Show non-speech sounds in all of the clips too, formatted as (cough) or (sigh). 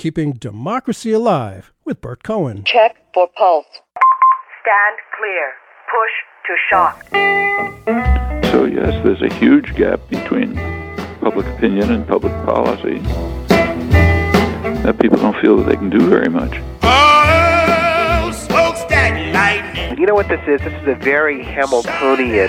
keeping democracy alive with Burt Cohen. Check for pulse. Stand clear. Push to shock. So, yes, there's a huge gap between public opinion and public policy that people don't feel that they can do very much. Oh, smokestack lightning. You know what this is? This is a very Hamiltonian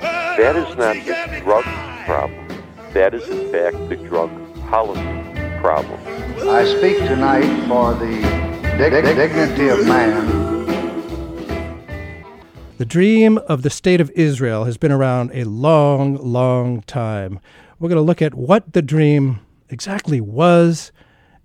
that is not the drug problem. That is, in fact, the drug policy problem. I speak tonight for the dig- dignity of man the dream of the state of Israel has been around a long, long time. We're going to look at what the dream exactly was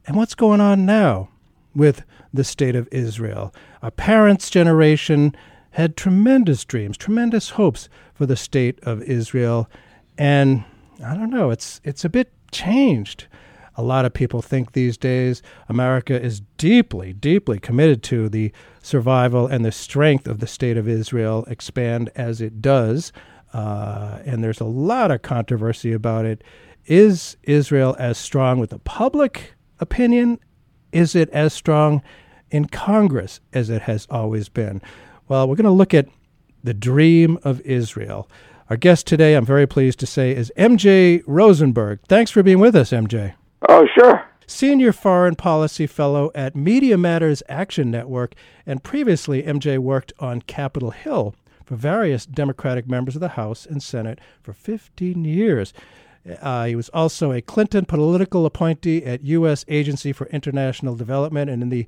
and what's going on now with the state of Israel. Our parents' generation had tremendous dreams, tremendous hopes for the state of Israel, and I don't know, it's it's a bit changed. A lot of people think these days America is deeply, deeply committed to the survival and the strength of the state of Israel expand as it does. Uh, and there's a lot of controversy about it. Is Israel as strong with the public opinion? Is it as strong in Congress as it has always been? Well, we're going to look at the dream of Israel. Our guest today, I'm very pleased to say, is MJ Rosenberg. Thanks for being with us, MJ. Oh, sure. Senior Foreign Policy Fellow at Media Matters Action Network, and previously MJ worked on Capitol Hill for various Democratic members of the House and Senate for 15 years. Uh, he was also a Clinton political appointee at U.S. Agency for International Development, and in the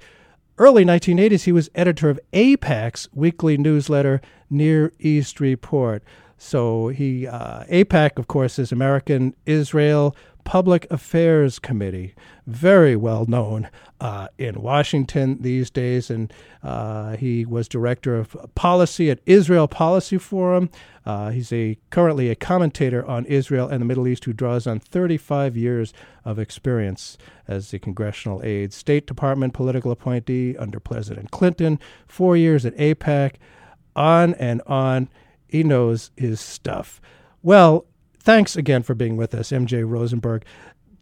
early 1980s, he was editor of AIPAC's weekly newsletter, Near East Report. So he, uh, AIPAC, of course, is American Israel Public Affairs Committee, very well known uh, in Washington these days. And uh, he was director of policy at Israel Policy Forum. Uh, he's a currently a commentator on Israel and the Middle East who draws on 35 years of experience as a congressional aide, State Department political appointee under President Clinton, four years at AIPAC, on and on. He knows his stuff. Well, thanks again for being with us, MJ Rosenberg.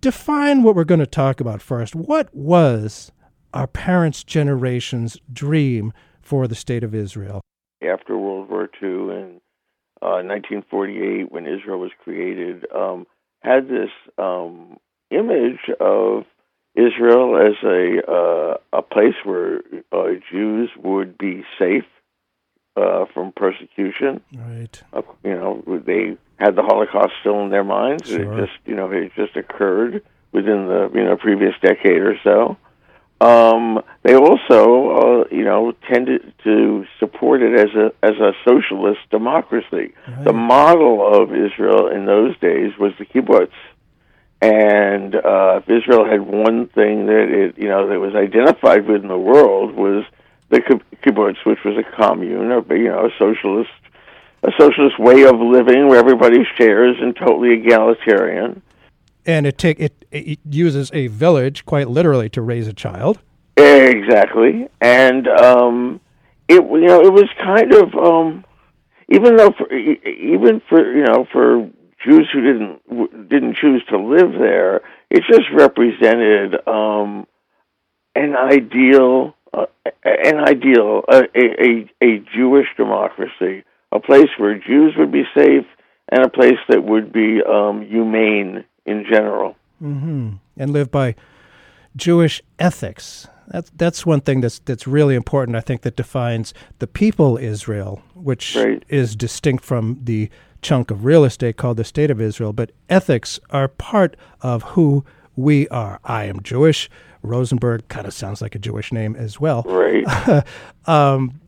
Define what we're going to talk about first. What was our parents' generation's dream for the state of Israel? After World War II and uh, 1948, when Israel was created, um, had this um, image of Israel as a uh, a place where uh, Jews would be safe uh, from persecution. Right. Uh, you know, they had the Holocaust still in their minds. Sure. It just, you know, it just occurred within the you know previous decade or so. Um, they also, uh, you know, tended to support it as a as a socialist democracy. Right. The model of Israel in those days was the kibbutz, and uh, if Israel had one thing that it, you know, that was identified with in the world was the kibbutz, which was a commune, or you know, a socialist, a socialist way of living where everybody shares and totally egalitarian. And it take it, it uses a village quite literally to raise a child. Exactly, and um, it you know it was kind of um, even though for, even for you know for Jews who didn't didn't choose to live there, it just represented um, an ideal uh, an ideal, a, a, a Jewish democracy, a place where Jews would be safe and a place that would be um, humane in general. Mm-hmm. And live by Jewish ethics. That's that's one thing that's that's really important. I think that defines the people Israel, which right. is distinct from the chunk of real estate called the state of Israel. But ethics are part of who we are. I am Jewish. Rosenberg kind of sounds like a Jewish name as well. Right. (laughs) um,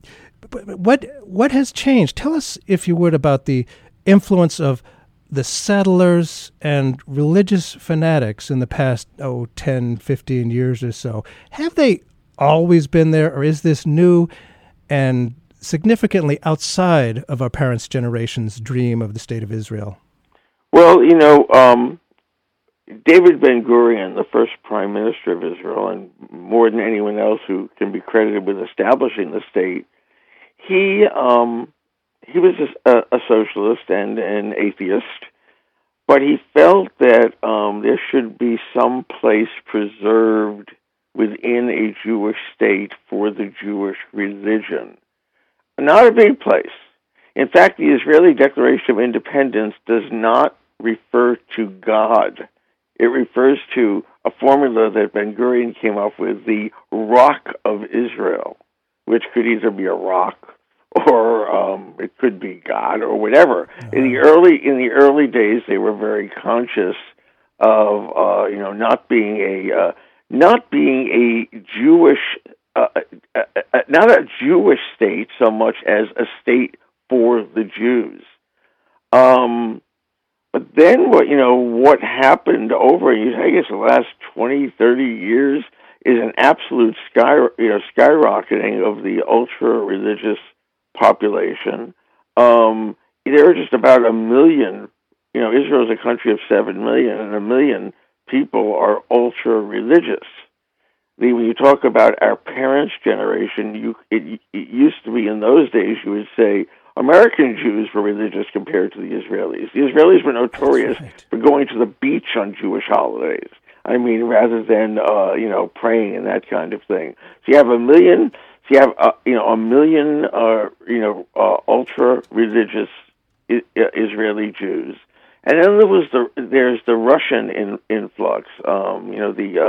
but what what has changed? Tell us, if you would, about the influence of the settlers and religious fanatics in the past oh 10 15 years or so have they always been there, or is this new and significantly outside of our parents' generation's dream of the state of Israel? Well, you know, um, David Ben Gurion, the first prime minister of Israel, and more than anyone else who can be credited with establishing the state, he um, he was a, a socialist and an atheist, but he felt that um, there should be some place preserved within a Jewish state for the Jewish religion. Not a big place. In fact, the Israeli Declaration of Independence does not refer to God. It refers to a formula that Ben Gurion came up with, the Rock of Israel, which could either be a rock or um, it could be God or whatever. In the early in the early days, they were very conscious of uh, you know not being a uh, not being a Jewish uh, uh, uh, not a Jewish state so much as a state for the Jews. Um, but then what you know what happened over I guess the last 20, 30 years is an absolute sky you know skyrocketing of the ultra religious population. Um, there are just about a million. You know, Israel is a country of seven million, and a million people are ultra religious. When you talk about our parents' generation, you it, it used to be in those days you would say American Jews were religious compared to the Israelis. The Israelis were notorious right. for going to the beach on Jewish holidays. I mean, rather than uh, you know praying and that kind of thing. So you have a million so you have uh, you know a million uh, you know uh, ultra religious I- uh, Israeli Jews, and then there was the there's the Russian in, influx. Um, you know the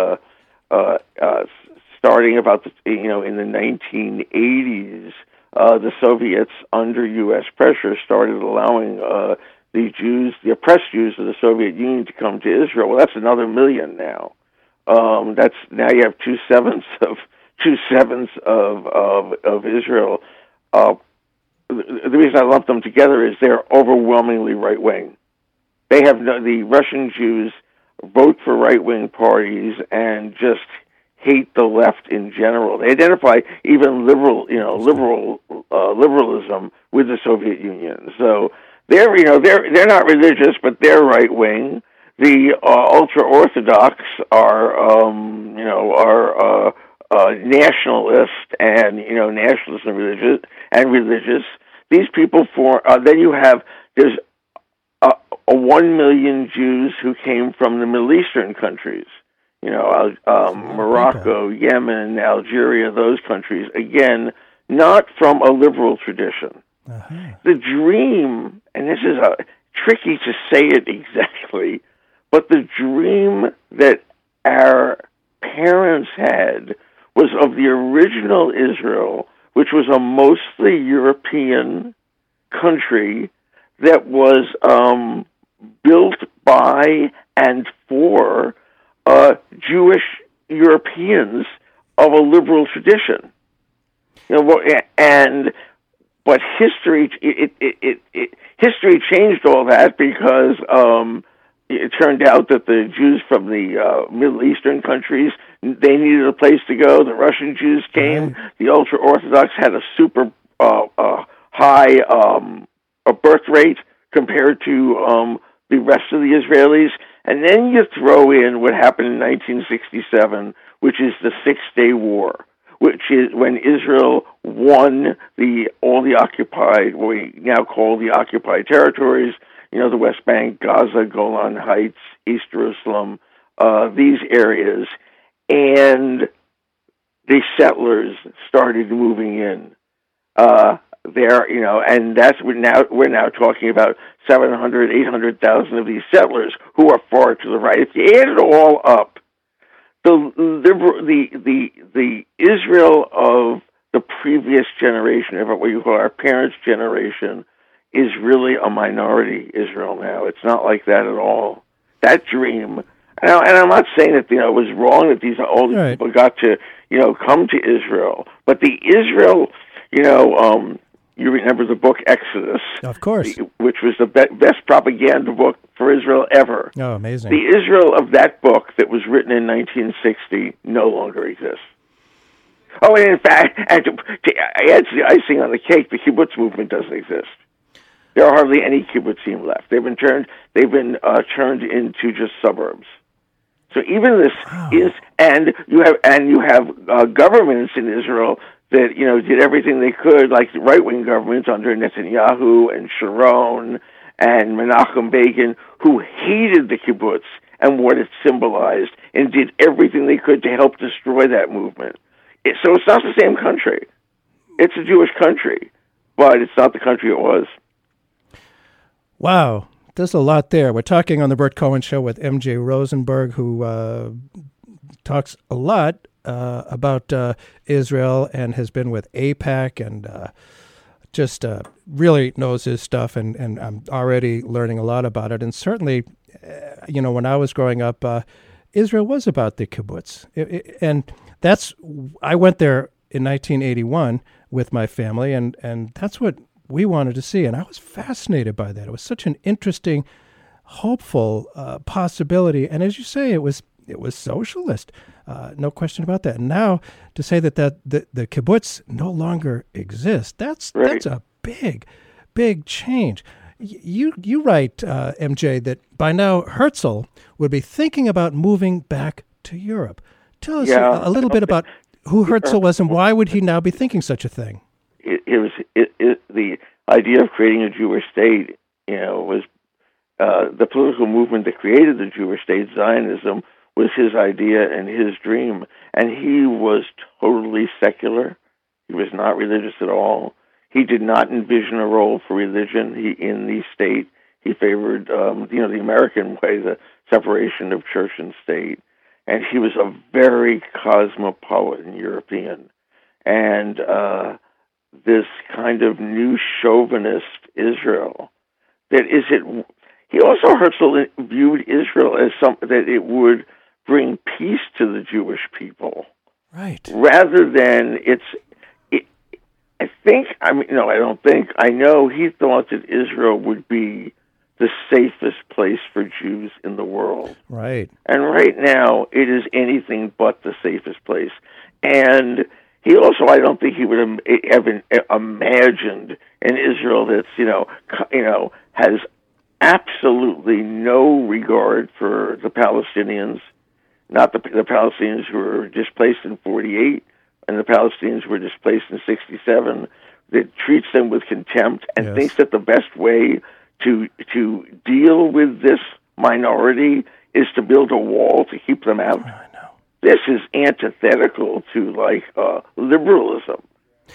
uh, uh, uh, starting about the you know in the 1980s, uh, the Soviets under U.S. pressure started allowing uh, the Jews, the oppressed Jews of the Soviet Union, to come to Israel. Well, that's another million now. Um, that's now you have two sevenths of two sevenths of of, of Israel. Uh, the reason I lump them together is they're overwhelmingly right wing. They have no, the Russian Jews vote for right wing parties and just hate the left in general. They identify even liberal, you know, liberal uh, liberalism with the Soviet Union. So they're, you know, they're they're not religious, but they're right wing. The uh, ultra orthodox are, um, you know, are uh, uh, nationalist and you know nationalist and religious and religious. These people for uh, then you have there's a, a one million Jews who came from the Middle Eastern countries. You know, um, Morocco, Yemen, Algeria, those countries. Again, not from a liberal tradition. Uh-huh. The dream, and this is a tricky to say it (laughs) exactly, but the dream that our parents had was of the original Israel, which was a mostly European country that was um, built by and for uh, Jewish Europeans of a liberal tradition. You know, and but history it, it, it, it history changed all that because um, it turned out that the Jews from the uh, Middle Eastern countries they needed a place to go. The Russian Jews came. The ultra Orthodox had a super uh, uh, high um, a birth rate compared to um, the rest of the Israelis. And then you throw in what happened in 1967, which is the Six Day War, which is when Israel won the all the occupied, what we now call the occupied territories you know, the West Bank, Gaza, Golan Heights, East Jerusalem, uh, these areas, and the settlers started moving in. Uh, there, you know, and that's we're now we're now talking about 700, 800,000 of these settlers who are far to the right. If you add it all up, the liberal, the the the Israel of the previous generation, of what you call our parents' generation, is really a minority Israel now. It's not like that at all. That dream, and, I, am not saying that you know it was wrong that these all these right. people got to you know come to Israel, but the Israel, you know, um, you remember the book Exodus, of course, which was the be- best propaganda book for Israel ever. Oh, amazing! The Israel of that book that was written in 1960 no longer exists. Oh, and in fact, and to, to add to the icing on the cake, the kibbutz movement doesn't exist. There are hardly any kibbutzim left. They've been turned. They've been uh, turned into just suburbs. So even this is, and you have, and you have uh, governments in Israel that you know did everything they could, like right wing governments under Netanyahu and Sharon and Menachem Begin, who hated the kibbutz and what it symbolized, and did everything they could to help destroy that movement. It, so it's not the same country. It's a Jewish country, but it's not the country it was. Wow, there's a lot there. We're talking on the Burt Cohen Show with M.J. Rosenberg, who uh, talks a lot uh, about uh, Israel and has been with AIPAC and uh, just uh, really knows his stuff. And, and I'm already learning a lot about it. And certainly, uh, you know, when I was growing up, Israel was about the kibbutz. It, it, and that's, I went there in 1981 with my family, and, and that's what we wanted to see. And I was fascinated by that. It was such an interesting, hopeful uh, possibility. And as you say, it was it was socialist, uh, no question about that. And now to say that that the, the kibbutz no longer exists, that's right. that's a big, big change. You you write, uh, MJ, that by now Herzl would be thinking about moving back to Europe. Tell us yeah. a, a little bit about who (laughs) Herzl was and why would he now be thinking such a thing? it, it was it, it, the idea of creating a Jewish state. You know, was uh, the political movement that created the Jewish state, Zionism, was his idea and his dream. And he was totally secular. He was not religious at all. He did not envision a role for religion he, in the state. He favored, um, you know, the American (laughs) way, the separation of church and state. And he was a very cosmopolitan European. And uh, this kind of new chauvinist Israel. That is it. He also Herzl viewed Israel as something that it would bring peace to the Jewish people, right? Rather than it's. It, I think I mean no, I don't think I know. He thought that Israel would be the safest place for Jews in the world. Right. And right now, it is anything but the safest place. And he also, I don't think he would have imagined an Israel that's you know, you know, has absolutely no regard for the Palestinians, not the the Palestinians who were displaced in '48 and the Palestinians who were displaced in '67. That treats them with contempt and yes. thinks that the best way to to deal with this minority is to build a wall to keep them out this is antithetical to like uh, liberalism,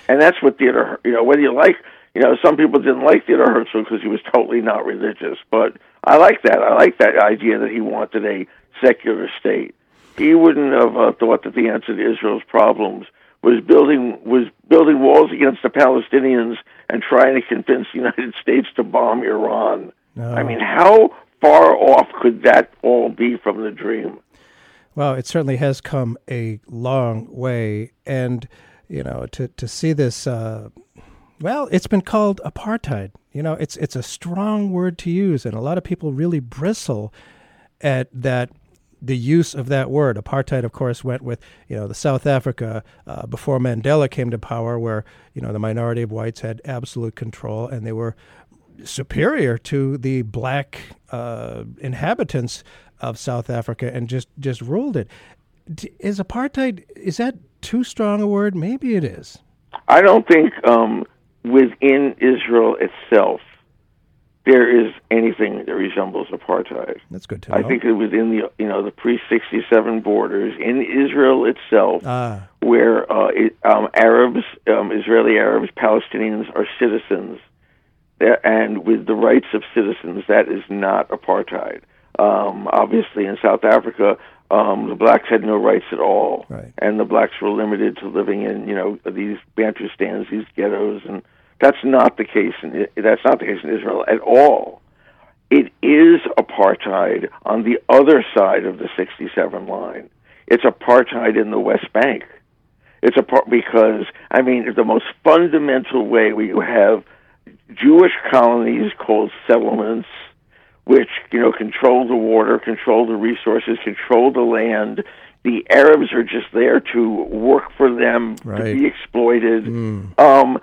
and that's what Theodore. You know, whether you like, you know, some people didn't like Theodore Herzl because he was totally not religious, but I like that. I like that idea that he wanted a secular state. He wouldn't have uh, thought that the answer to Israel's problems was building was building walls against the Palestinians and trying to convince the United (laughs) States to bomb Iran. No. I mean, how far off could that all be from the dream? Well, it certainly has come a long way, and you know, to to see this. Uh, well, it's been called apartheid. You know, it's it's a strong word to use, and a lot of people really bristle at that the use of that word. Apartheid, of course, went with you know the South Africa uh, before Mandela came to power, where you know the minority of whites had absolute control, and they were superior to the black uh, inhabitants of South Africa and just just ruled it. Is apartheid is that too strong a word? Maybe it is. I don't think um, within Israel itself there is anything that resembles apartheid. That's good to know. I think that within the you know the pre sixty seven borders in Israel itself, ah. where uh, it, um, Arabs, um, Israeli Arabs, Palestinians are citizens, and with the rights of citizens, that is not apartheid. Um, obviously, in South Africa, um, the blacks had no rights at all, right. and the blacks were limited to living in you know these bantustans, these ghettos, and that's not the case. In, that's not the case in Israel at all. It is apartheid on the other side of the 67 line. It's apartheid in the West Bank. It's a part because I mean the most fundamental way where you have Jewish colonies called settlements which you know control the water, control the resources, control the land. the Arabs are just there to work for them, Right. to be exploited. Mm. Um,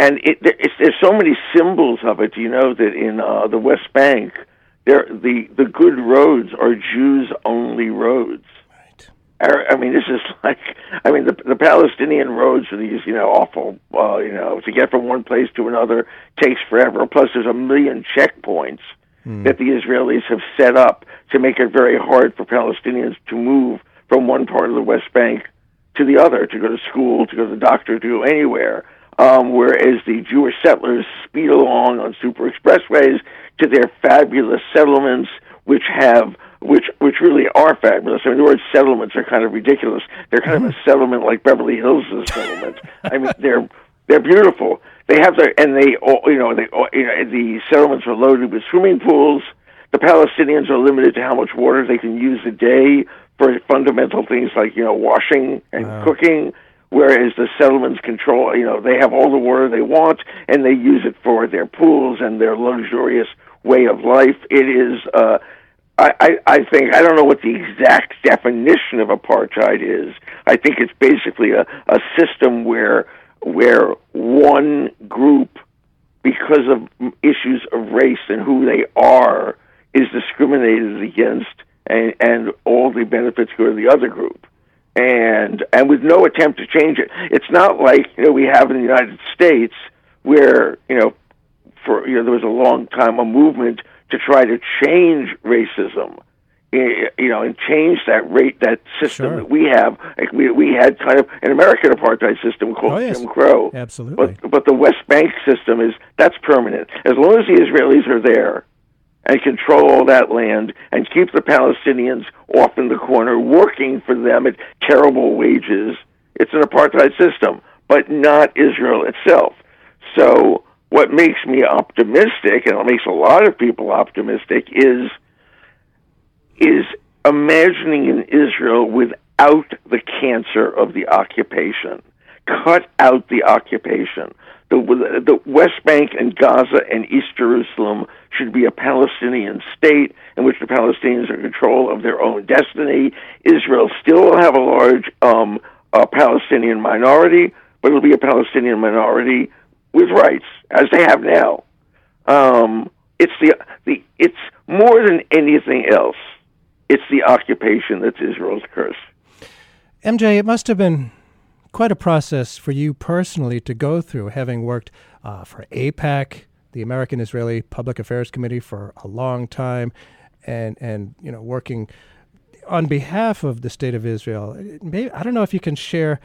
and it, there- it's, there's so many symbols of it. You know that in uh, the West Bank, there the the good roads are Jews only roads. I I mean, this is (laughs) like, I mean, the the Palestinian roads are these, you know, awful, uh, you know, to get from one place to another takes forever. Plus, there's a million checkpoints that the Israelis have set up to make it very hard for Palestinians to move from one part of the West Bank to the other, to go to school, to go to the doctor, to go anywhere. Um, whereas the Jewish settlers speed along on super expressways to their fabulous settlements, which have which which really are fabulous. I mean, the word settlements are kind of ridiculous. They're kind of a settlement like Beverly Hills' is a settlement. I mean, (laughs) they're they're beautiful. They have their and they all you know they all, you know the settlements are loaded with swimming pools. The Palestinians are limited to how much water they can use a day for fundamental things like you know washing and cooking. Whereas the settlements control, you know, they have all the water they want and they use it for their pools and their luxurious way of life. It is, uh, I, I, I think, I don't know what the exact definition of apartheid is. I think it's basically a, a system where, where one group, because of issues of race and who they are, is discriminated against and, and all the benefits go to the other group and and with no attempt to change it. It's not like you know we have in the United States where you know for you know there was a long time a movement to try to change racism. eh, You know, and change that rate, that system Sure. that we have. Like we we had kind of an American apartheid system called Oh, yes. Jim Crow. Absolutely. But but the West Bank system is that's permanent. As long as the Israelis are there and control all that land and keep the Palestinians off in the corner working for them at terrible wages, it's an apartheid system, but not Israel itself. So what makes me optimistic and what makes a lot of people optimistic is is imagining an Israel without the cancer of the occupation. Cut out the occupation. The, the West Bank and Gaza and East Jerusalem should be a Palestinian state in which the Palestinians are in control of their own destiny. Israel still will have a large um, Palestinian minority, but it'll be a Palestinian minority with rights, as they have now. Um, it's the the it's more than anything else. It's the occupation that's Israel's curse. MJ, it must have been quite a process for you personally to go through, having worked uh, for AIPAC, the American Israeli Public Affairs Committee, for a long time, and and you know working on behalf of the state of Israel. Maybe, I don't know if you can share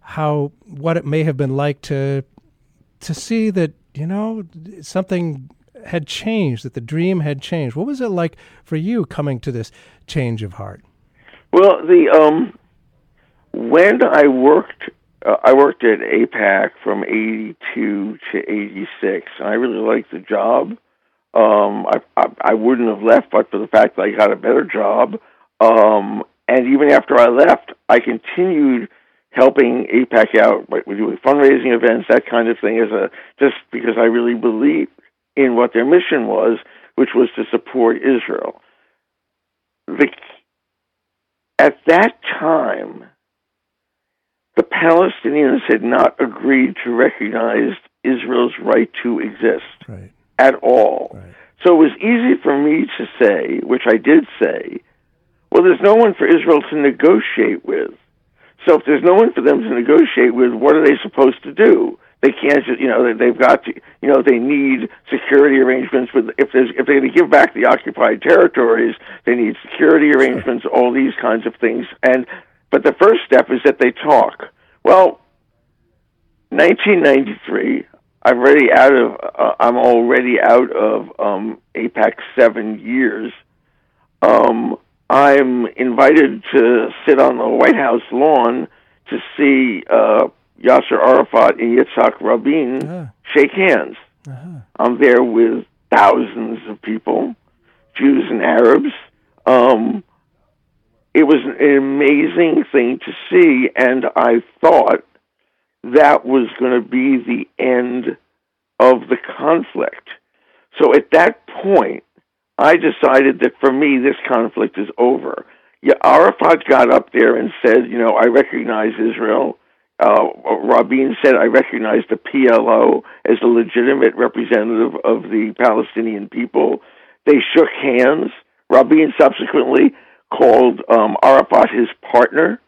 how what it may have been like to to see that you know something had changed, that the dream had changed. What was it like for you coming to this change of heart? Well, the um, when I worked, uh, I worked at AIPAC from '82 to '86. and I really liked the job. Um, I, I I wouldn't have left but for the fact that I got a better job. Um, and even after I left, I continued helping AIPAC out by doing fundraising events, that kind of thing, as a just because I really believed in what their mission was, which was to support Israel. The at that time, the Palestinians had not agreed to recognize Israel's right to exist Right. at all. Right. So it was easy for me to say, which I did say, well, there's no one for Israel to negotiate with. So if there's no one for them to negotiate with, what are they supposed to do? They can't just, you know, they- they've got to, you know, they need security arrangements with, if there's, if they're going to give back the occupied territories, they need security arrangements, all these kinds of things. And, but the first step is that they talk. Well, 1993, I'm already out of, uh, I'm already out of, um, AIPAC seven years. Um, I'm invited to sit on the White House lawn to see uh, Yasser Arafat and Yitzhak Rabin Ah. shake hands. Uh-huh. I'm there with thousands of people, Jews and Arabs. Um, it was an amazing thing to see, and I thought that was going to be the end of the conflict. So at that point, I decided that for me, this conflict is over. yeah, Arafat got up there and said, you know, I recognize Israel. Uh, Rabin said, I recognize the PLO as a legitimate representative of the Palestinian people. They shook hands. Rabin subsequently called um, Arafat his partner.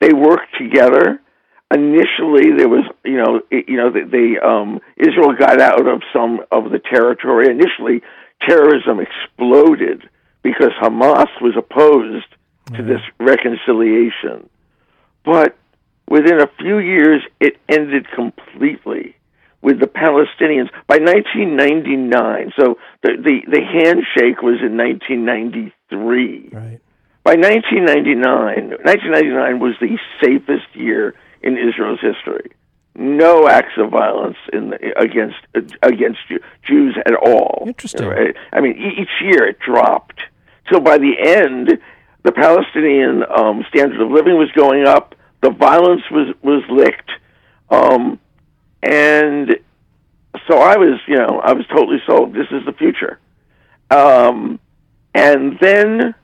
They worked together. Initially, there was, you know, it, you know, they, they um, Israel got out of some of the territory. Initially, terrorism exploded because Hamas was opposed to this reconciliation. But within a few years, it ended completely with the Palestinians by 1999. So the the, the handshake was in 1993. Right. By 1999, 1999 was the safest year in Israel's history. No acts of violence in the, against against Jews at all. Interesting. Right? I mean, each year it dropped. So by the end, the Palestinian um, standard of living was going up. The violence was was licked, um, and so I was, you know, I was totally sold. This is the future. Um, and then,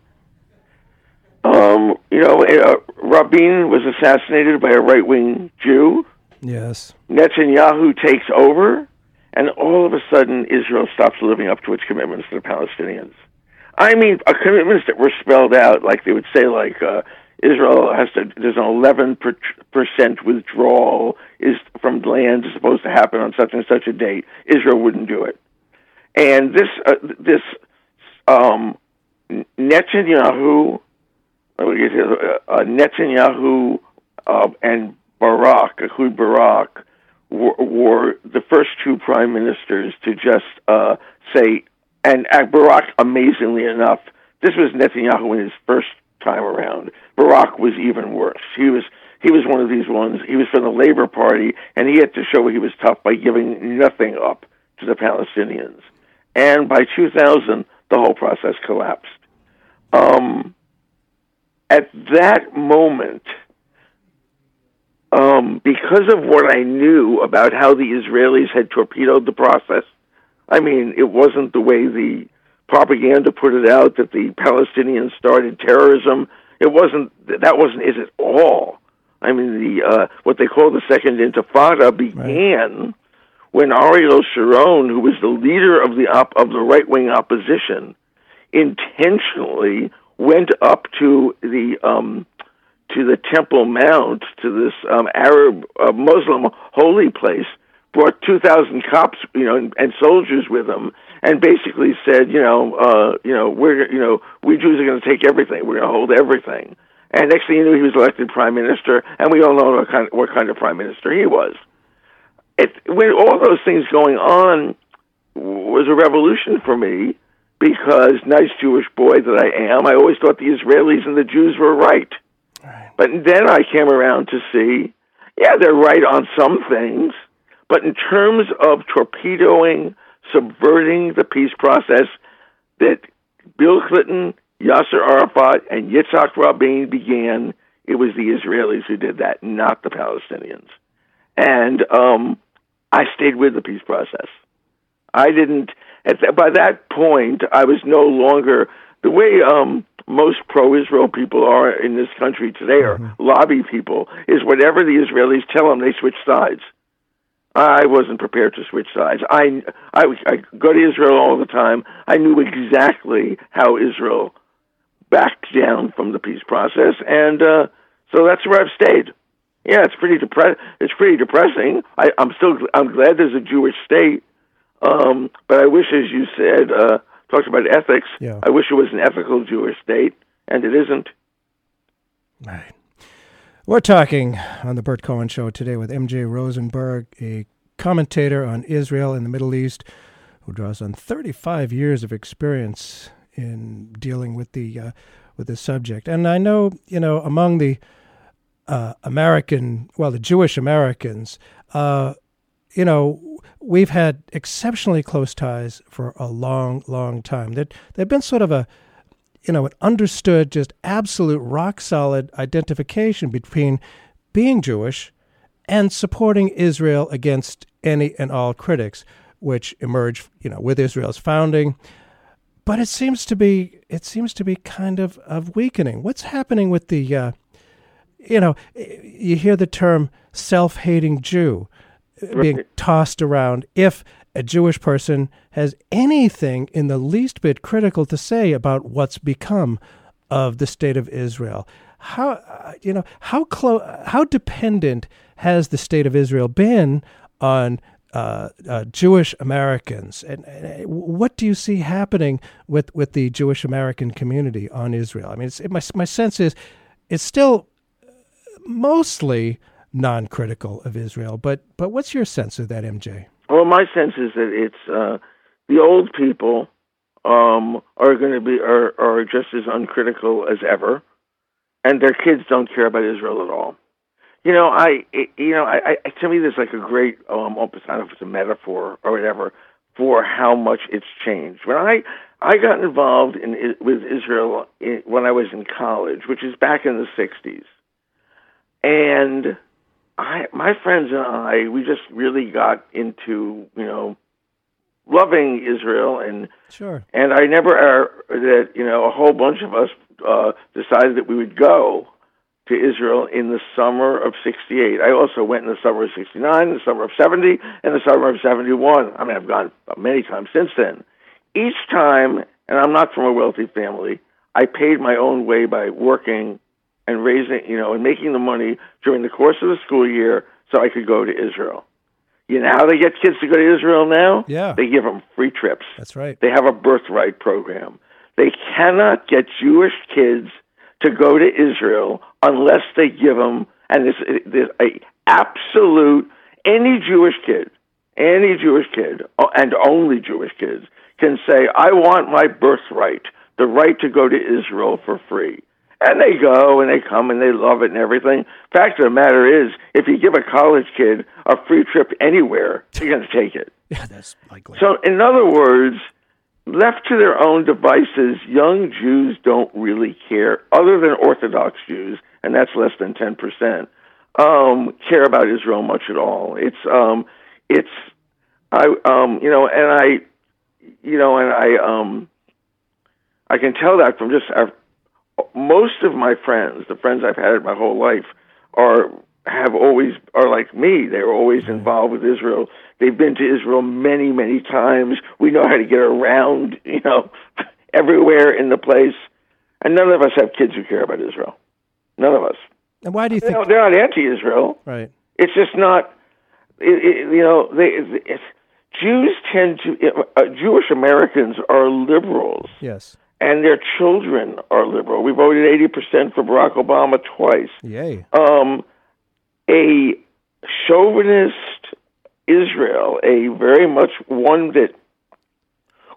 um, you know, uh, Rabin was assassinated by a right wing Jew. Yes. Netanyahu takes over, and all of a sudden, Israel stops living up to its commitments to the Palestinians. I mean, uh, commitments that were spelled out, like they would say, like uh, Israel has to. There's an 11 percent withdrawal is from land is supposed to happen on such and such a date. Israel wouldn't do it, and this uh, this um, Netanyahu, Netanyahu uh, and Barak, Ehud Barak, were, were the first two prime ministers to just uh, say and Barak, amazingly enough, this was Netanyahu in his first time around. Barak was even worse. He was he was one of these ones. He was from the Labor Party, and he had to show he was tough by giving nothing up to the Palestinians. And by 2000, the whole process collapsed. Um, at that moment, um, because of what I knew about how the Israelis had torpedoed the process, I mean, it wasn't the way the propaganda put it out that the Palestinians started terrorism. It wasn't that wasn't it at all. I mean, the uh, what they call the Second Intifada began right. when Ariel Sharon, who was the leader of the op- of the right wing opposition, intentionally went up to the um, to the Temple Mount to this um, Arab uh, Muslim holy place brought 2,000 cops, you know, and, and soldiers with them, and basically said, you know, uh, you know, we're, you know, we Jews are going to take everything. We're going to hold everything. And next thing you knew, he was elected prime minister, and we all know what kind of, what kind of prime minister he was. It, with all those things going on, was a revolution for me because, nice Jewish boy that I am, I always thought the Israelis and the Jews were right. right. But then I came around to see, yeah, they're right on some things but in terms of torpedoing, subverting the peace process that Bill Clinton, Yasser Arafat, and Yitzhak Rabin began, it was the Israelis who did that, not the Palestinians. And um, I stayed with the peace process. I didn't. At by that point, I was no longer the way um, most pro-Israel people are in this country today, or mm-hmm. lobby people, is whatever the Israelis tell them, they switch sides. I wasn't prepared to switch sides. I, I, I go to Israel all the time. I knew exactly how Israel backed down from the peace process, and uh, so that's where I've stayed. Yeah, it's pretty depre- It's pretty depressing. I, I'm still. I'm glad there's a Jewish state, um, but I wish, as you said, uh, talked about ethics. Yeah. I wish it was an ethical Jewish state, and it isn't. Right. We're talking on the Burt Cohen Show today with M.J. Rosenberg, a commentator on Israel and the Middle East, who draws on 35 years of experience in dealing with the uh, with the subject. And I know, you know, among the uh, American, well, the Jewish Americans, uh, you know, we've had exceptionally close ties for a long, long time. There, there've been sort of a you know, an understood, just absolute rock solid identification between being Jewish and supporting Israel against any and all critics, which emerged, you know, with Israel's founding. but it seems to be it seems to be kind of of weakening. What's happening with the uh, you know you hear the term self-hating Jew being tossed around if a Jewish person has anything in the least bit critical to say about what's become of the state of Israel. How uh, you know how close how dependent has the state of Israel been on uh, uh, Jewish Americans, and, and what do you see happening with, with the Jewish American community on Israel? I mean, it's, my my sense is it's still mostly non-critical of Israel, but but what's your sense of that, MJ? Well, my sense is that it's uh, the old people um, are going to be are, are just as uncritical as ever, and their kids don't care about Israel at all. You know, I it, you know, I, I to me there's like a great um, I don't know if it's a metaphor or whatever for how much it's changed. When I I got involved in with Israel in, when I was in college, which is back in the '60s, and I my friends and I we just really got into you know loving Israel and Sure. and I never uh, that you know a whole bunch of us uh, decided that we would go to Israel in the summer of '68. I also went in the summer of '69, the summer of '70, and the summer of '71. I mean, I've gone many times since then. Each time, and I'm not from a wealthy family, I paid my own way by working and raising, you know, and making the money during the course of the school year so I could go to Israel. You know how they get kids to go to Israel now? Yeah. They give them free trips. That's right. They have a birthright program. They cannot get Jewish kids to go to Israel unless they give them, and this, this a absolute any Jewish kid, any Jewish kid, and only Jewish kids can say, "I want my birthright, the right to go to Israel for free." And they go and they come and they love it and everything. Fact of the matter is, if you give a college kid a free trip anywhere, they're going to take it. Yeah, that's likely. So, in other words, left to their own devices, young Jews don't really care, other than Orthodox Jews, and that's less than ten percent, um, care about Israel much at all. It's um, it's I um, you know, and I, you know, and I um, I can tell that from just our, most of my friends, the friends I've had my whole life, are have always are like me. They're always involved with Israel. They've been to Israel many, many times. We know how to get around, (laughs) you know, everywhere in the place. And none of us have kids who care about Israel. None of us. And why do you think? don't- they're not anti-Israel. Right. It's just not. It, it, you know, they Jews tend to. Uh, Jewish Americans are liberals Yes. And their children are liberal. We voted 80% for Barack Obama twice. Yay. Um, a chauvinist Israel, a very much one that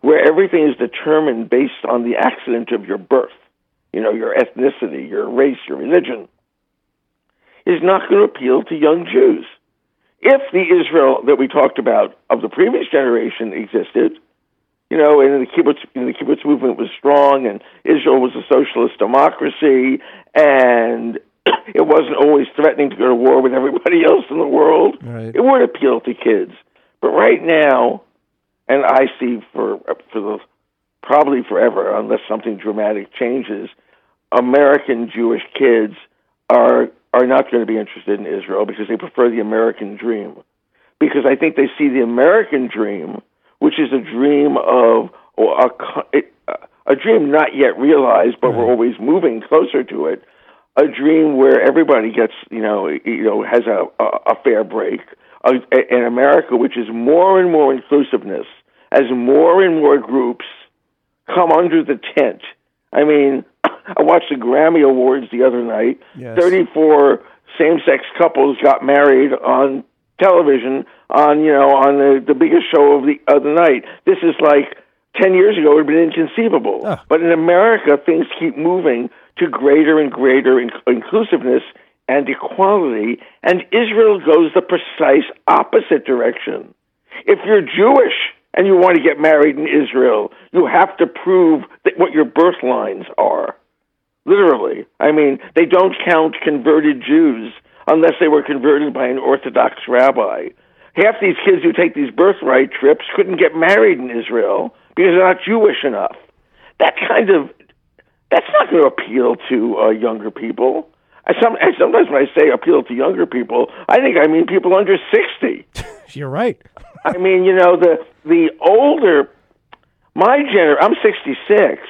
where everything is determined based on the accident of your birth, you know, your ethnicity, your race, your religion, is not going to appeal to young Jews. If the Israel that we talked about of the previous generation existed, you know, and the kibbutz, and the kibbutz movement was strong, and Israel was a socialist democracy, and (clears throat) it wasn't always threatening to go to war with everybody (laughs) else in the world. Right. It would appeal to kids, but right now, and I see for for the probably forever, unless something dramatic changes, American Jewish kids are are not going to be interested in Israel because they prefer the American dream. Because I think they see the American dream, which is a dream of or a a dream not yet realized, but we're always moving closer to it. A dream where everybody gets, you know, you know, has a a, a fair break. An America which is more and more inclusiveness, as more and more groups come under the tent. I mean, (coughs) I watched the Grammy Awards the other night. Yes. 34 same-sex couples got married on television on, you know, on the, the biggest show of the of the night. This is like 10 years ago it would have been inconceivable. But in America, things keep moving to greater and greater in- inclusiveness and equality, and Israel goes the precise opposite direction. If you're Jewish and you want to get married in Israel, you have to prove that what your birth lines are. Literally. I mean, they don't count converted Jews unless they were converted by an Orthodox rabbi. Half these kids who take these birthright trips couldn't get married in Israel because they're not Jewish enough. that kind of that's not going to appeal to uh, younger people. I, some, I, sometimes when I say appeal to younger people, I think I mean people under sixty. (laughs) You're right. I mean, you know, the the older my gener I'm 66.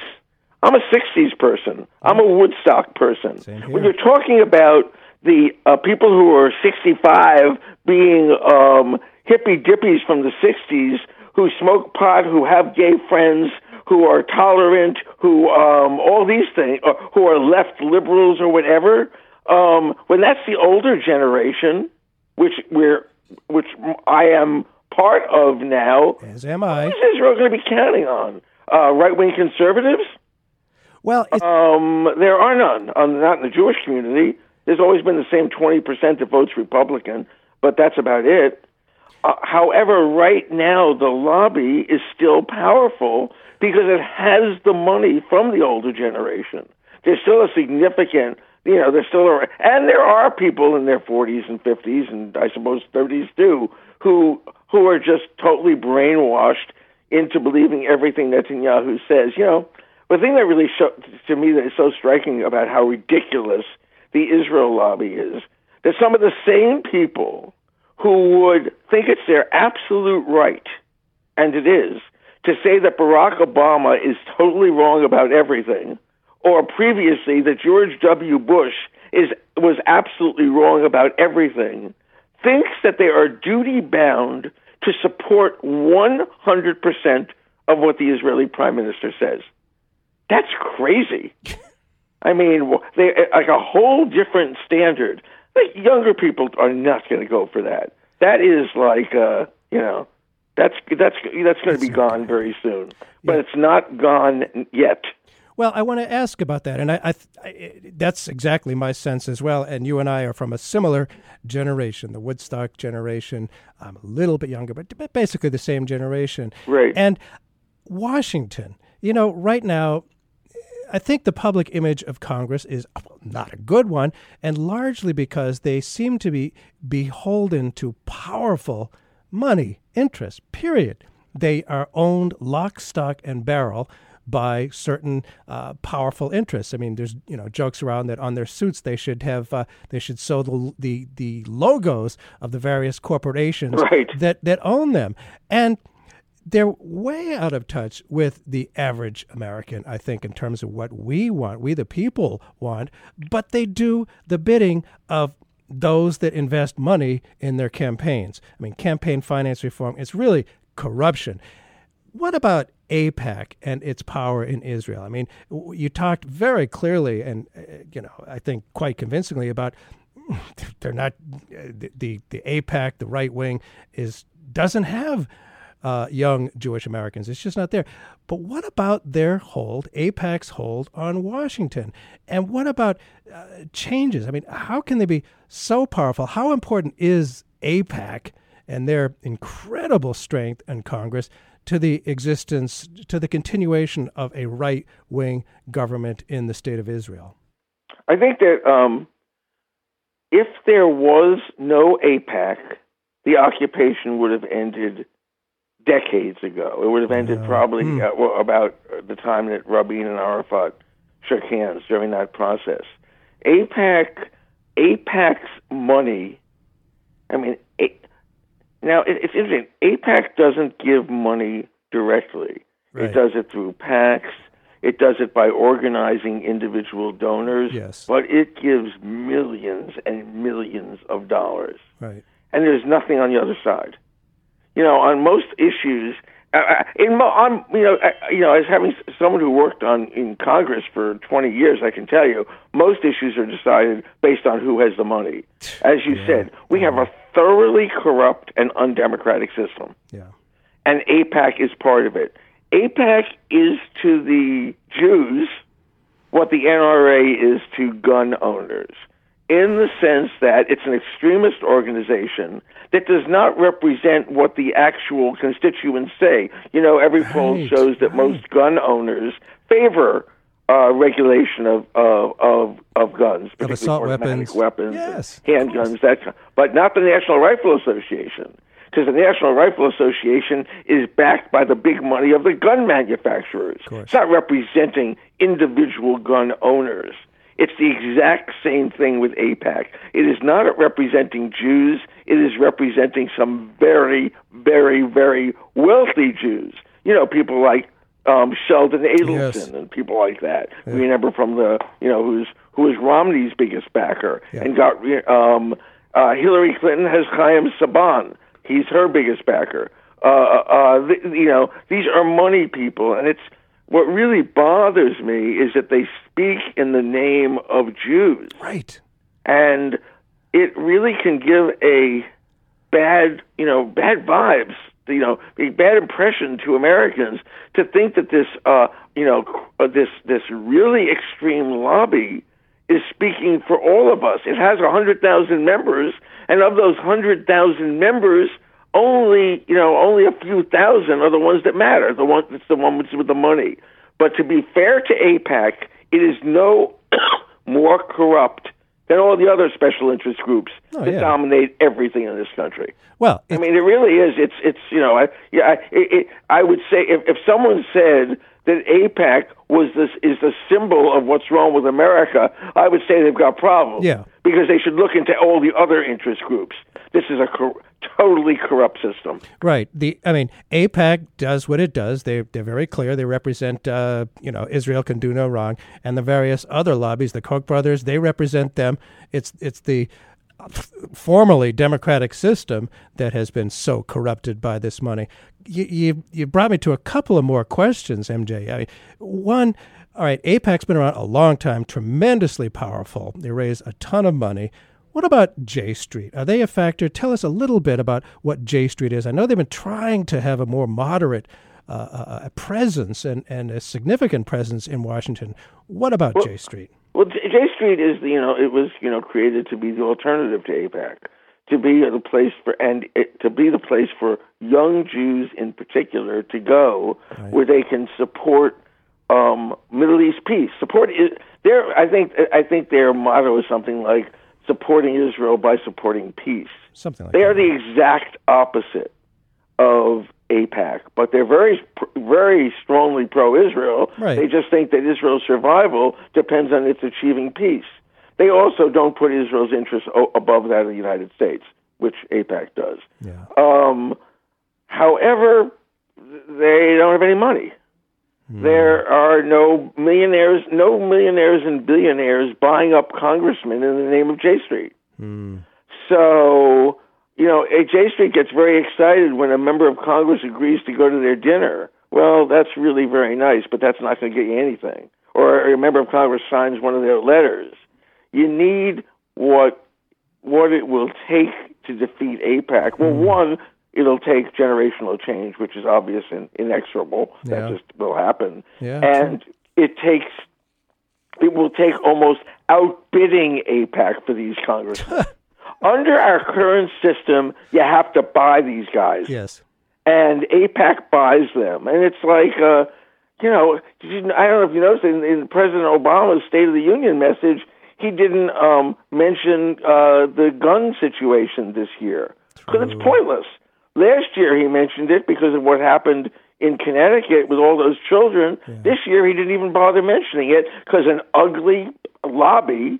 I'm a 60s person. I'm a Woodstock person. When you're talking about the uh, people who are 65 being um, hippy dippies from the 60s who smoke pot, who have gay friends, who are tolerant, who um, all these things, or who are left liberals or whatever. Um, when that's the older generation, which we're, which I am part of now, as am I, who is Israel going to be counting on? Uh, right wing conservatives? Well, um, there are none. Um, not in the Jewish community. There's always been the same 20% that votes Republican, but that's about it. Uh, however, right now the lobby is still powerful because it has the money from the older generation. There's still a significant, you know, there's still a, and there are people in their 40s and 50s and I suppose 30s too who who are just totally brainwashed into believing everything Netanyahu says. You know, the thing that really show, to me that is so striking about how ridiculous the Israel lobby is that some of the same people who would think it's their absolute right, and it is, to say that Barack Obama is totally wrong about everything, or previously that George W. Bush is was absolutely wrong about everything, thinks that they are duty bound to support 100% of what the Israeli prime minister says. That's crazy. (laughs) I mean, they like a whole different standard. Like younger people are not going to go for that. That is like, uh, you know, that's that's that's going to be gone very soon. But it's not gone yet. Well, I want to ask about that, and I, I, I, that's exactly my sense as well. And you and I are from a similar generation, the Woodstock generation. I'm a little bit younger, but basically the same generation. Right. And Washington, you know, right now, I think the public image of Congress is not a good one, and largely because they seem to be beholden to powerful money interests. Period. They are owned lock, stock, and barrel by certain uh, powerful interests. I mean, there's you know jokes around that on their suits they should have uh, they should show the, the the logos of the various corporations right. that that own them, and they're way out of touch with the average American, I think, in terms of what we want, we the people want, but they do the bidding of those that invest money in their campaigns. I mean, campaign finance reform is really corruption. What about AIPAC and its power in Israel? I mean, you talked very clearly and, uh, you know, I think quite convincingly about (laughs) they're not the the, the AIPAC, the right wing, is doesn't have uh, young Jewish Americans. It's just not there. But what about their hold, AIPAC's hold on Washington? And what about uh, changes? I mean, how can they be so powerful? How important is AIPAC and their incredible strength in Congress to the existence, to the continuation of a right wing government in the state of Israel? I think that um, if there was no AIPAC, the occupation would have ended decades ago. It would have ended probably Hmm. uh, well, about the time that Rabin and Arafat shook hands during that process. AIPAC, AIPAC's money. I mean, A- now it, it's interesting. AIPAC doesn't give money directly. Right. It does it through PACs. It does it by organizing individual donors. Yes. But it gives millions and millions of dollars Right. and there's nothing on the other side. You know, on most issues, uh, uh, in mo- on you know, uh, you know, as having someone who worked on in Congress for 20 years, I can tell you most issues are decided based on who has the money. As you said, we have a thoroughly corrupt and undemocratic system, Yeah. and AIPAC is part of it. AIPAC is to the Jews what the NRA is to gun owners, in the sense that it's an extremist organization that does not represent what the actual constituents say. You know, every poll shows that most gun owners favor uh, regulation of, of of of guns, particularly assault weapons. weapons, Yes, handguns, that, kind- but not the National Rifle Association. because the National Rifle Association is backed by the big money of the gun manufacturers. It's not representing individual gun owners. It's the exact same thing with AIPAC. It is not representing Jews. It is representing some very, very, very wealthy Jews. You know, people like um, Sheldon Adelson Yes. and people like that. We remember from the, you know, who's who was Romney's biggest backer and got um, uh, Hillary Clinton has Chaim Saban. He's her biggest backer. Uh, uh, th- you know, these are money people, and it's what really bothers me is that they speak in the name of Jews, Right. and it really can give a bad, you know, bad vibes, you know, a bad impression to Americans to think that this, uh, you know, uh, this this really extreme lobby is speaking for all of us. It has a hundred thousand members, and of those hundred thousand members, only you know only a few thousand are the ones that matter. The one that's the ones with the money. But to be fair to AIPAC, it is no (coughs) more corrupt than all the other special interest groups Oh, that yeah. dominate everything in this country. Well, I mean, it really is. It's it's you know, I yeah, I, it, it, I would say if if someone said that AIPAC was this is the symbol of what's wrong with America, I would say they've got problems. Yeah. because they should look into all the other interest groups. This is a cor- totally corrupt system. Right. The I mean, AIPAC does what it does. They they're very clear. They represent uh, you know Israel can do no wrong, and the various other lobbies, the Koch brothers, they represent them. It's it's the formerly democratic system that has been so corrupted by this money. You you, you brought me to a couple of more questions, MJ. I mean, one. All right, AIPAC's been around a long time, tremendously powerful. They raise a ton of money. What about J Street? Are they a factor? Tell us a little bit about what J Street is. I know they've been trying to have a more moderate uh, uh, presence and, and a significant presence in Washington. What about J Street? Well, J Street is the you know it was you know created to be the alternative to AIPAC, to be the place for and it, to be the place for young Jews in particular to go where they can support um, Middle East peace. Support is their I think I think their motto is something like supporting Israel by supporting peace. Something like They that. are the exact opposite of AIPAC, but they're very, very strongly pro-Israel. Right. They just think that Israel's survival depends on its achieving peace. They also don't put Israel's interests o- above that of the United States, which AIPAC does. Yeah. Um, however, they don't have any money. There are no millionaires, no millionaires and billionaires buying up congressmen in the name of J Street. So, you know, J Street gets very excited when a member of Congress agrees to go to their dinner. Well, that's really very nice, but that's not going to get you anything. Or a member of Congress signs one of their letters. You need what what it will take to defeat AIPAC. Well, mm-hmm. one, it'll take generational change, which is obvious and inexorable. Yeah. That just will happen. Yeah, and it takes it will take almost outbidding AIPAC for these congressmen. (laughs) Under our current system, you have to buy these guys, Yes. and AIPAC buys them, and it's like, uh, you know, I don't know if you noticed in, in President Obama's State of the Union message, he didn't um, mention uh, the gun situation this year because it's pointless. Last year he mentioned it because of what happened in Connecticut with all those children. This year he didn't even bother mentioning it because an ugly lobby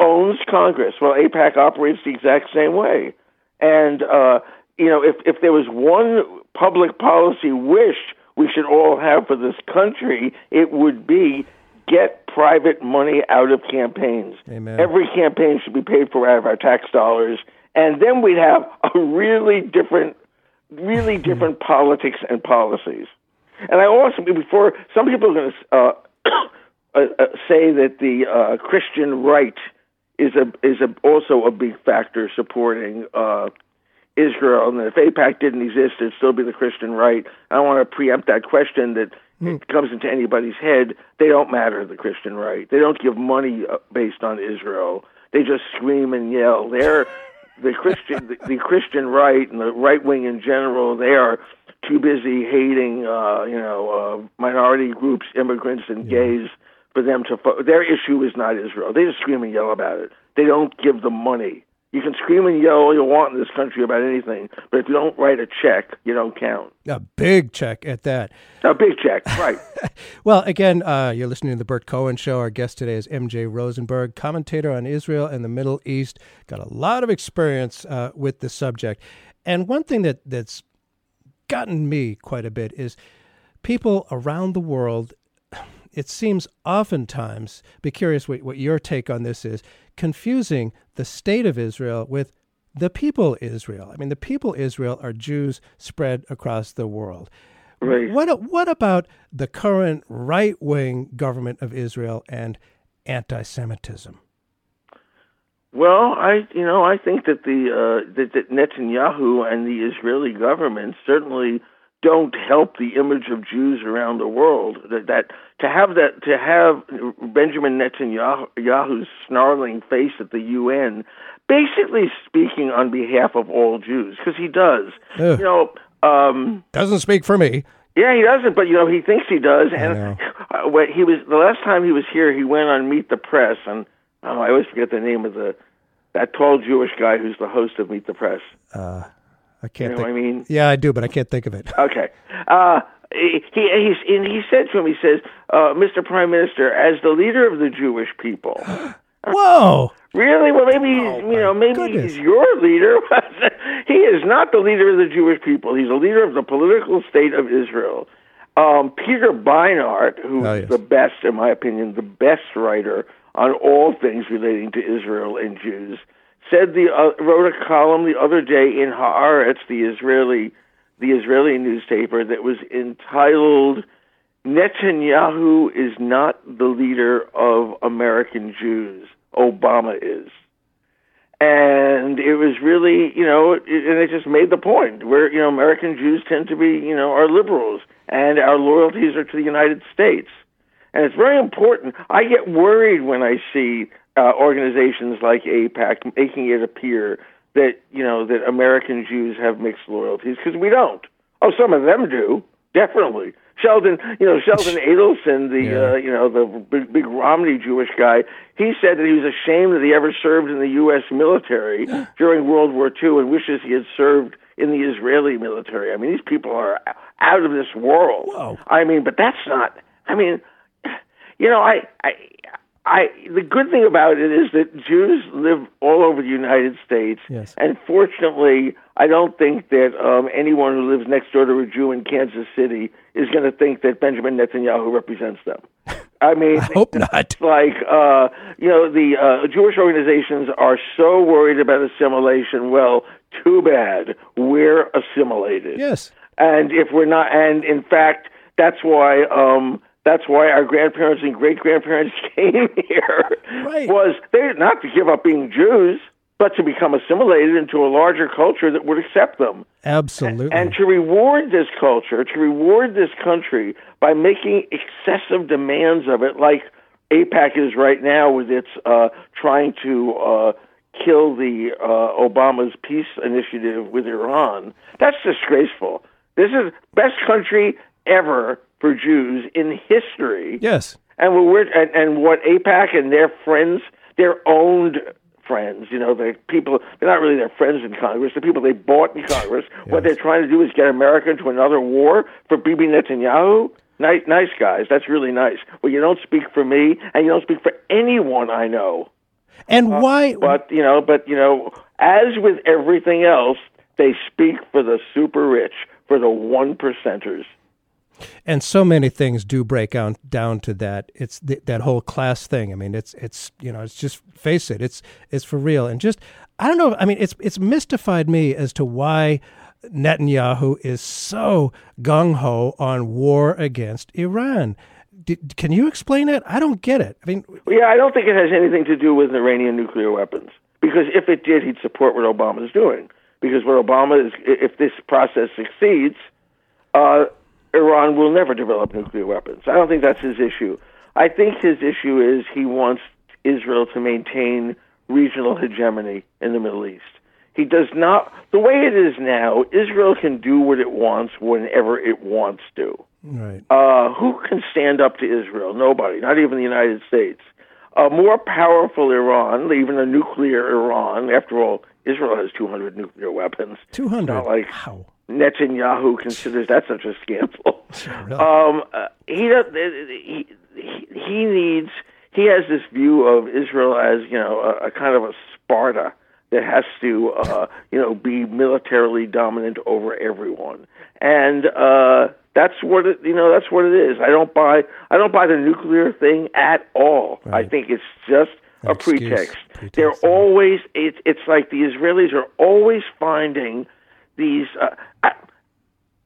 owns Congress. Well, AIPAC operates the exact same way. And, uh, you know, if, if there was one public policy wish we should all have for this country, it would be get private money out of campaigns. Amen. Every campaign should be paid for out of our tax dollars. And then we'd have a really different, really (laughs) different politics and policies. And I also, before, some people are going to uh, (coughs) uh, uh, say that the uh, Christian right is a is a, also a big factor supporting uh, Israel, and if AIPAC didn't exist, it'd still be the Christian right. I don't want to preempt that question that it comes into anybody's head. They don't matter, the Christian right. They don't give money uh, based on Israel. They just scream and yell. They're (laughs) the Christian the, the Christian right and the right wing in general. They are too busy hating, uh, you know, uh, minority groups, immigrants, and gays for them to. Fo- their issue is not Israel. They just scream and yell about it. They don't give the money. You can scream and yell all you want in this country about anything, but if you don't write a check, you don't count. A big check at that. A big check, right. (laughs) well, again, uh, you're listening to The Burt Cohen Show. Our guest today is MJ Rosenberg, commentator on Israel and the Middle East. Got a lot of experience uh, with the subject. And one thing that, that's gotten me quite a bit is people around the world, it seems oftentimes, be curious what, what your take on this is, confusing the state of Israel with the people Israel. I mean, the people Israel are Jews spread across the world. Right. What what about the current right wing government of Israel and anti-Semitism? Well, I you know I think that the uh, that, that Netanyahu and the Israeli government certainly don't help the image of Jews around the world. That, that to have that to have Benjamin Netanyahu's snarling face at the UN, basically speaking on behalf of all Jews, because he does. Ugh. You know, um, doesn't speak for me. Yeah, he doesn't, but you know he thinks he does. And uh, when he was the last time he was here, he went on Meet the Press, and oh, I always forget the name of the that tall Jewish guy who's the host of Meet the Press. Uh, I can't. You know think, I mean? Yeah, I do, but I can't think of it. (laughs) Okay. Uh, he he's and he said to him, he says, uh, "Mr. Prime Minister, as the leader of the Jewish people." (gasps) (laughs) Whoa. Really? Well, maybe he's, you know, maybe goodness. he's your leader. (laughs) he is not the leader of the Jewish people. He's the leader of the political state of Israel. Um, Peter Beinart, who's Oh, yes. the best, in my opinion, the best writer on all things relating to Israel and Jews, said the uh, wrote a column the other day in Haaretz, the Israeli the Israeli newspaper, that was entitled "Netanyahu is not the leader of American Jews. Obama is." And it was really, you know, it, and it just made the point where, you know, American Jews tend to be, you know, are liberals and our loyalties are to the United States. And it's very important. I get worried when I see uh, organizations like AIPAC making it appear that, you know, that American Jews have mixed loyalties because we don't. Oh, some of them do, definitely. Sheldon, you know, Sheldon (laughs) Adelson, the Yeah. uh, you know the big, big Romney Jewish guy, he said that he was ashamed that he ever served in the U.S. military (gasps) during World War II and wishes he had served in the Israeli military. I mean, these people are out of this world. Whoa. I mean, but that's not. I mean, you know, I, I, I. The good thing about it is that Jews live all over the United States, Yes. and fortunately, I don't think that um, anyone who lives next door to a Jew in Kansas City is going to think that Benjamin Netanyahu represents them. (laughs) I mean, I hope not. like uh, you know the uh, Jewish organizations are so worried about assimilation. Well, too bad we're assimilated. Yes. And if we're not, and in fact, that's why um, that's why our grandparents and great grandparents (laughs) came here. Right. Was they not to give up being Jews, but to become assimilated into a larger culture that would accept them Absolutely. and to reward this culture, to reward this country by making excessive demands of it, like AIPAC is right now with its uh, trying to uh, kill the uh, Obama's peace initiative with Iran. That's disgraceful. This is best country ever for Jews in history. yes. And what we're and, and what AIPAC and their friends, their owned friends, you know, the people they're not really their friends in Congress, the people they bought in Congress. (laughs) What they're trying to do is get America into another war for Bibi Netanyahu. Nice, nice guys. That's really nice. Well, you don't speak for me, and you don't speak for anyone I know. And uh, why? But you know, but you know, as with everything else, they speak for the super rich, for the one percenters. And so many things do break down down to that. It's th- that whole class thing. I mean, it's it's you know, it's just face it. It's it's for real. And just I don't know. I mean, it's it's mystified me as to why Netanyahu is so gung ho on war against Iran. Can you explain it? I don't get it. I mean, Yeah, I don't think it has anything to do with Iranian nuclear weapons. Because if it did, he'd support what Obama's doing. Because what Obama is, if this process succeeds, uh, Iran will never develop nuclear weapons. I don't think that's his issue. I think his issue is he wants Israel to maintain regional hegemony in the Middle East. He does not, the way it is now, Israel can do what it wants whenever it wants to. right. Uh, who can stand up to Israel? Nobody, not even the United States. a more powerful Iran, even a nuclear Iran. After all, Israel has 200 nuclear weapons. 200. Not like Wow. Netanyahu considers that such a scandal. (laughs) Really? Um, uh, he, does, he he he needs he has this view of Israel as you know a, a kind of a Sparta that has to uh, you know be militarily dominant over everyone, and uh, that's what it you know that's what it is. I don't buy I don't buy the nuclear thing at all. I think it's just a excuse. pretext. They're always it's it's like the Israelis are always finding these uh, uh,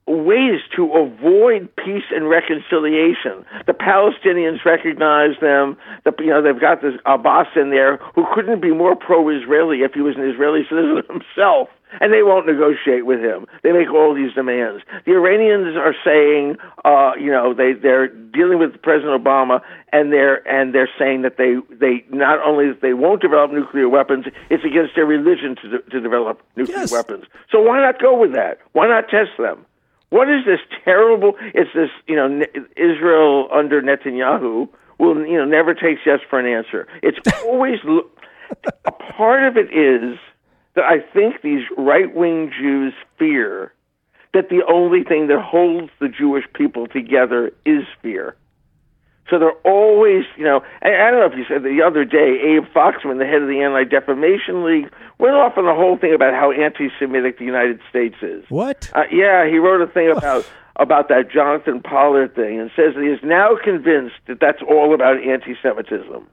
ways to avoid peace and reconciliation. The Palestinians recognize them. The, you know they've got this Abbas in there who couldn't be more pro-Israeli if he was an Israeli citizen (laughs) himself. And they won't negotiate with him. They make all these demands. The Iranians are saying, uh, you know, they they're dealing with President Obama, and they're and they're saying that they they not only that they won't develop nuclear weapons, it's against their religion to de- to develop nuclear Yes. weapons. So why not go with that? Why not test them? What is this terrible? It's this, you know, Ne- Israel under Netanyahu will, you know, never takes yes for an answer. It's (laughs) always a part of it is that I think these right wing Jews fear that the only thing that holds the Jewish people together is fear. So they're always, you know, I, I don't know if you said the other day, Abe Foxman, the head of the Anti Defamation League, went off on the whole thing about how anti Semitic the United States is. What? Uh, yeah, he wrote a thing about about that Jonathan Pollard thing and says that he is now convinced that that's all about anti-Semitism.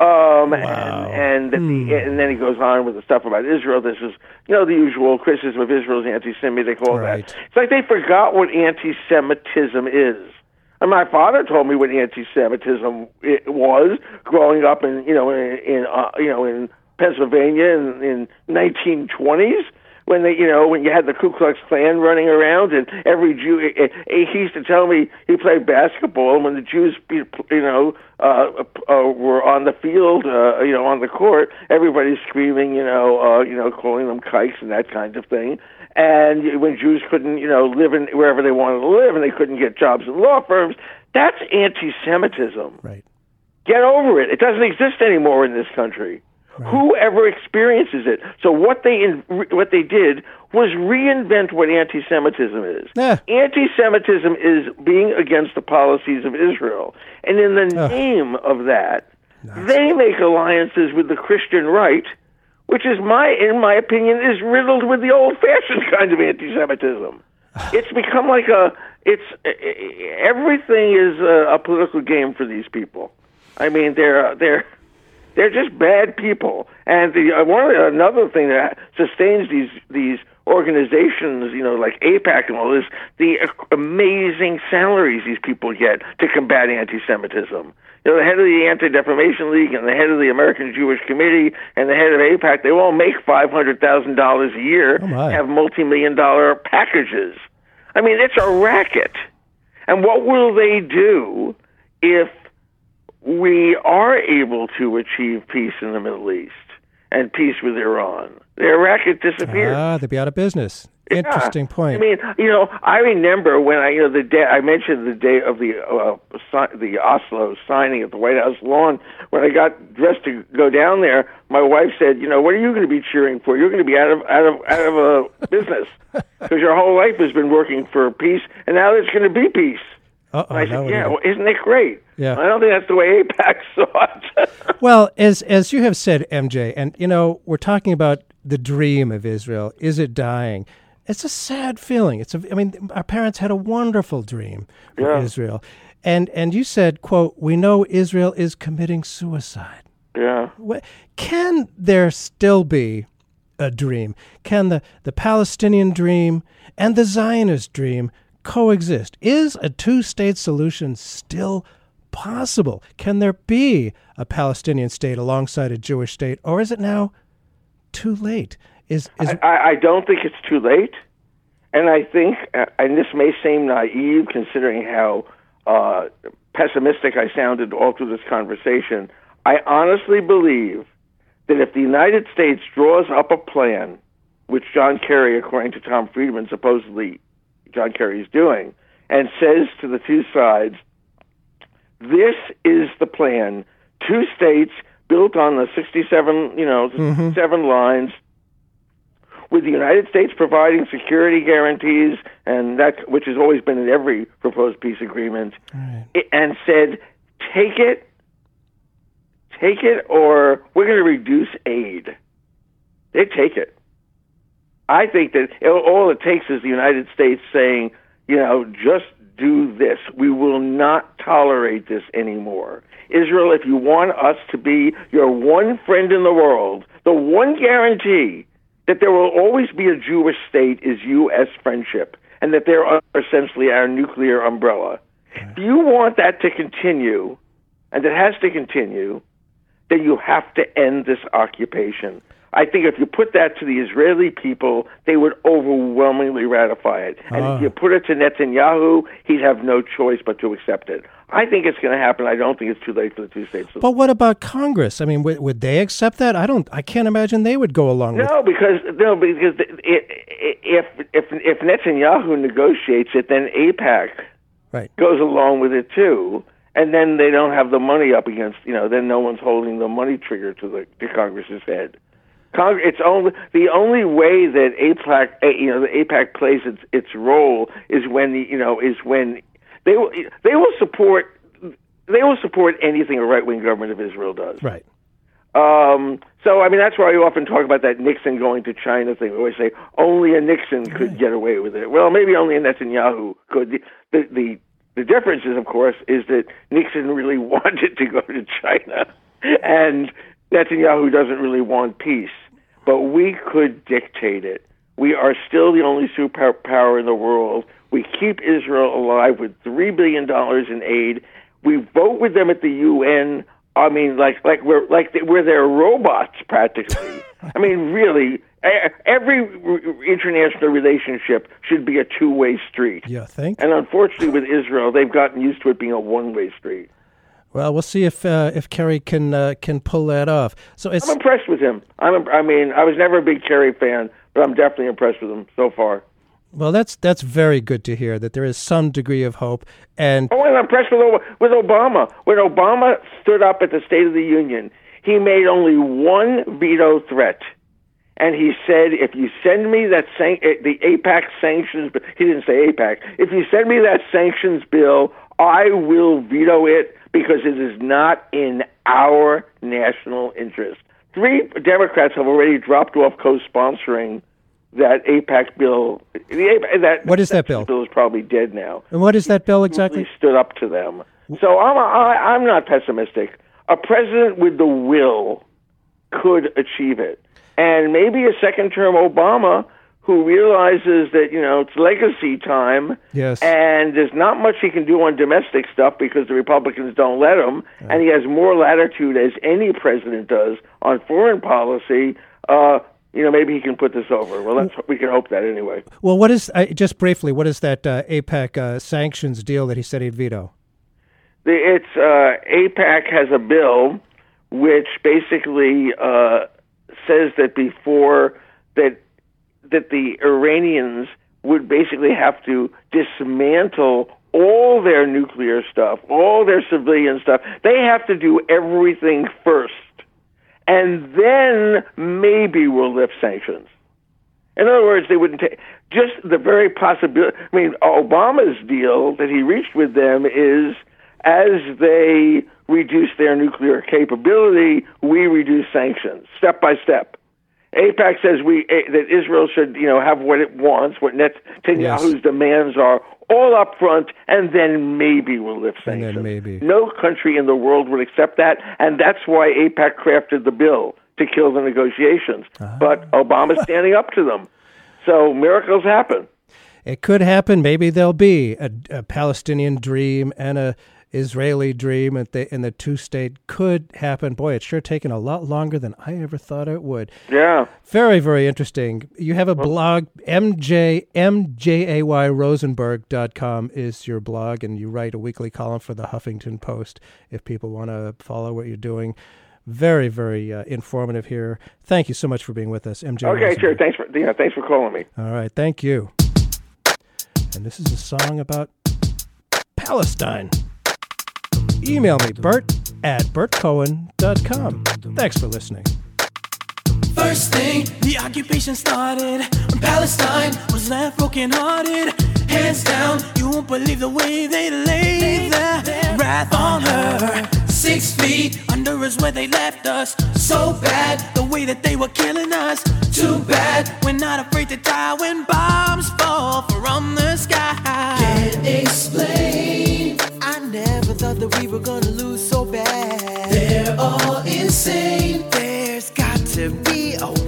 Um, and and, that the, and then he goes on with the stuff about Israel. This is you know the usual criticism of Israel's is anti-Semitic, all Right. that. It's like they forgot what anti-Semitism is. And my father told me what anti-Semitism was growing up in you know in, in uh, you know in Pennsylvania in, in 1920s when they you know when you had the Ku Klux Klan running around and every Jew eh, eh, he used to tell me he played basketball and when the Jews you know uh, uh, were on the field uh, you know on the court everybody's screaming you know uh, you know calling them kikes and that kind of thing. And when Jews couldn't you know live in wherever they wanted to live and they couldn't get jobs in law firms that's anti-Semitism. Right. get over it. It doesn't exist anymore in this country Whoever experiences it. So what they in, what they did was reinvent what anti-Semitism is. Yeah. Anti-Semitism is being against the policies of Israel, and in the Ugh. name of that, they make alliances with the Christian right, which is my, in my opinion, is riddled with the old-fashioned kind of anti-Semitism. (sighs) it's become like a it's everything is a, a political game for these people. I mean, they're they're they're just bad people. And the uh, one another thing that sustains these these organizations, you know, like AIPAC and all this, the amazing salaries these people get to combat anti-Semitism. You know, the head of the Anti-Defamation League and the head of the American Jewish Committee and the head of AIPAC, they all make five hundred thousand dollars a year, Oh, have multi-million dollar packages. I mean, it's a racket. And what will they do if we are able to achieve peace in the Middle East and peace with Iran? Their racket disappeared. Ah, they'd be out of business. Interesting point. I mean, you know, I remember when I, you know, the day I mentioned the day of the uh, si- the Oslo signing at the White House lawn. When I got dressed to go down there, my wife said, "You know, what are you going to be cheering for? You're going to be out of out of out of a business (laughs) because your whole life has been working for peace, and now there's going to be peace." Uh-oh, I said, "Yeah, well, isn't it great?" Yeah. I don't think that's the way AIPAC saw it. Well, as as you have said, MJ, and you know, we're talking about the dream of Israel. Is it dying? It's a sad feeling. It's a. I mean, our parents had a wonderful dream for Yeah. Israel, and and you said, "quote We know Israel is committing suicide." yeah. Can there still be a dream? Can the, the Palestinian dream and the Zionist dream coexist? Is a two state solution still possible? Can there be a Palestinian state alongside a Jewish state, or is it now too late? Is, is I, I don't think it's too late, and I think, uh, and this may seem naive considering how uh, pessimistic I sounded all through this conversation. I honestly believe that if the United States draws up a plan, which John Kerry, according to Tom Friedman, supposedly John Kerry is doing, and says to the two sides, this is the plan two states built on the 67, you know, Mhm. seven lines, with the United States providing security guarantees, and that which has always been in every proposed peace agreement, i- and said, take it, take it, or we're going to reduce aid. They take it. I think that all it takes is the United States saying, you know, just do this. We will not tolerate this anymore. Israel, if you want us to be your one friend in the world, the one guarantee that there will always be a Jewish state is U.S. friendship, and that they're essentially our nuclear umbrella. If you want that to continue, and it has to continue, then you have to end this occupation. I think if you put that to the Israeli people, they would overwhelmingly ratify it. And Ah. if you put it to Netanyahu, he'd have no choice but to accept it. I think it's going to happen. I don't think it's too late for the two states. But what about Congress? I mean, would, would they accept that? I don't. I can't imagine they would go along with. No, because no, because i- i- if if if Netanyahu negotiates it, then AIPAC Right. goes along with it too, and then they don't have the money up against you know. Then no one's holding the money trigger to the to Congress's head. Congress, it's only the only way that AIPAC, eh, you know, the AIPAC plays its its role is when the you know is when they will they will support they will support anything a right wing government of Israel does. Right. Um, so I mean that's why you often talk about that Nixon going to China thing. We always say only a Nixon could get away with it. Well, maybe only a Netanyahu could. The the the, the difference is, of course, is that Nixon really (laughs) wanted to go to China, and Netanyahu doesn't really want peace. But we could dictate it. We are still the only superpower in the world. We keep Israel alive with three billion dollars in aid. We vote with them at the UN. I mean, like like we're like we're their robots practically. I mean, really, every international relationship should be a two-way street. Yeah, think? And unfortunately, with Israel, they've gotten used to it being a one-way street. Well, we'll see if uh, if Kerry can uh, can pull that off. So it's I'm impressed with him. I'm. I mean, I was never a big Kerry fan, but I'm definitely impressed with him so far. well, that's that's very good to hear that there is some degree of hope. And Oh, and I'm impressed with with Obama. When Obama stood up at the State of the Union, he made only one veto threat, and he said, "If you send me that san- eh, the AIPAC sanctions," he didn't say AIPAC. If you send me that sanctions bill, I will veto it because it is not in our national interest. Three Democrats have already dropped off co-sponsoring that AIPAC bill. The AIPAC, that What is that bill? bill is probably dead now and what is that bill exactly? stood up to them. So I'm I, I'm not pessimistic. A president with the will could achieve it, and maybe a second-term Obama who realizes that you know it's legacy time, Yes. and there's not much he can do on domestic stuff because the Republicans don't let him, and he has more latitude as any president does on foreign policy. Uh, you know, maybe he can put this over. Well, let's, we can hope that anyway. Well, what is uh, just briefly? What is that uh, AIPAC uh, sanctions deal that he said he'd veto? The, it's uh, AIPAC has a bill which basically uh, says that before that that the Iranians would basically have to dismantle all their nuclear stuff, all their civilian stuff. They have to do everything first, and then maybe we'll lift sanctions. In other words, they wouldn't take just the very possibility. I mean, Obama's deal that he reached with them is as they reduce their nuclear capability, we reduce sanctions step by step. AIPAC says we that Israel should, you know, have what it wants, what Netanyahu's demands are, all up front, and then maybe we'll lift And sanctions. then maybe. No country in the world would accept that, and that's why AIPAC crafted the bill to kill the negotiations. Ah. But Obama's (laughs) standing up to them, so miracles happen. It could happen. Maybe there'll be a, a Palestinian dream and a Israeli dream, and the, and the two state could happen. Boy, it's sure taken a lot longer than I ever thought it would. Yeah. Very, very interesting. You have a blog, MJ, MJAYRosenberg.com is your blog, and you write a weekly column for the Huffington Post if people want to follow what you're doing. Very, very uh, informative here. Thank you so much for being with us, MJ. Okay, Rosenberg. sure. Thanks for yeah, thanks for calling me. All right, thank you. And this is a song about Palestine. Email me, Burt at burtcohen.com. Thanks for listening. First thing, the occupation started. Palestine was left brokenhearted. Hands down, you won't believe the way they laid their, their wrath on her. Six feet under is where they left us. So bad, the way that they were killing us. Too bad, we're not afraid to die when bombs fall from the sky. Can't explain thought that we were gonna lose so bad. They're all insane. There's got to be a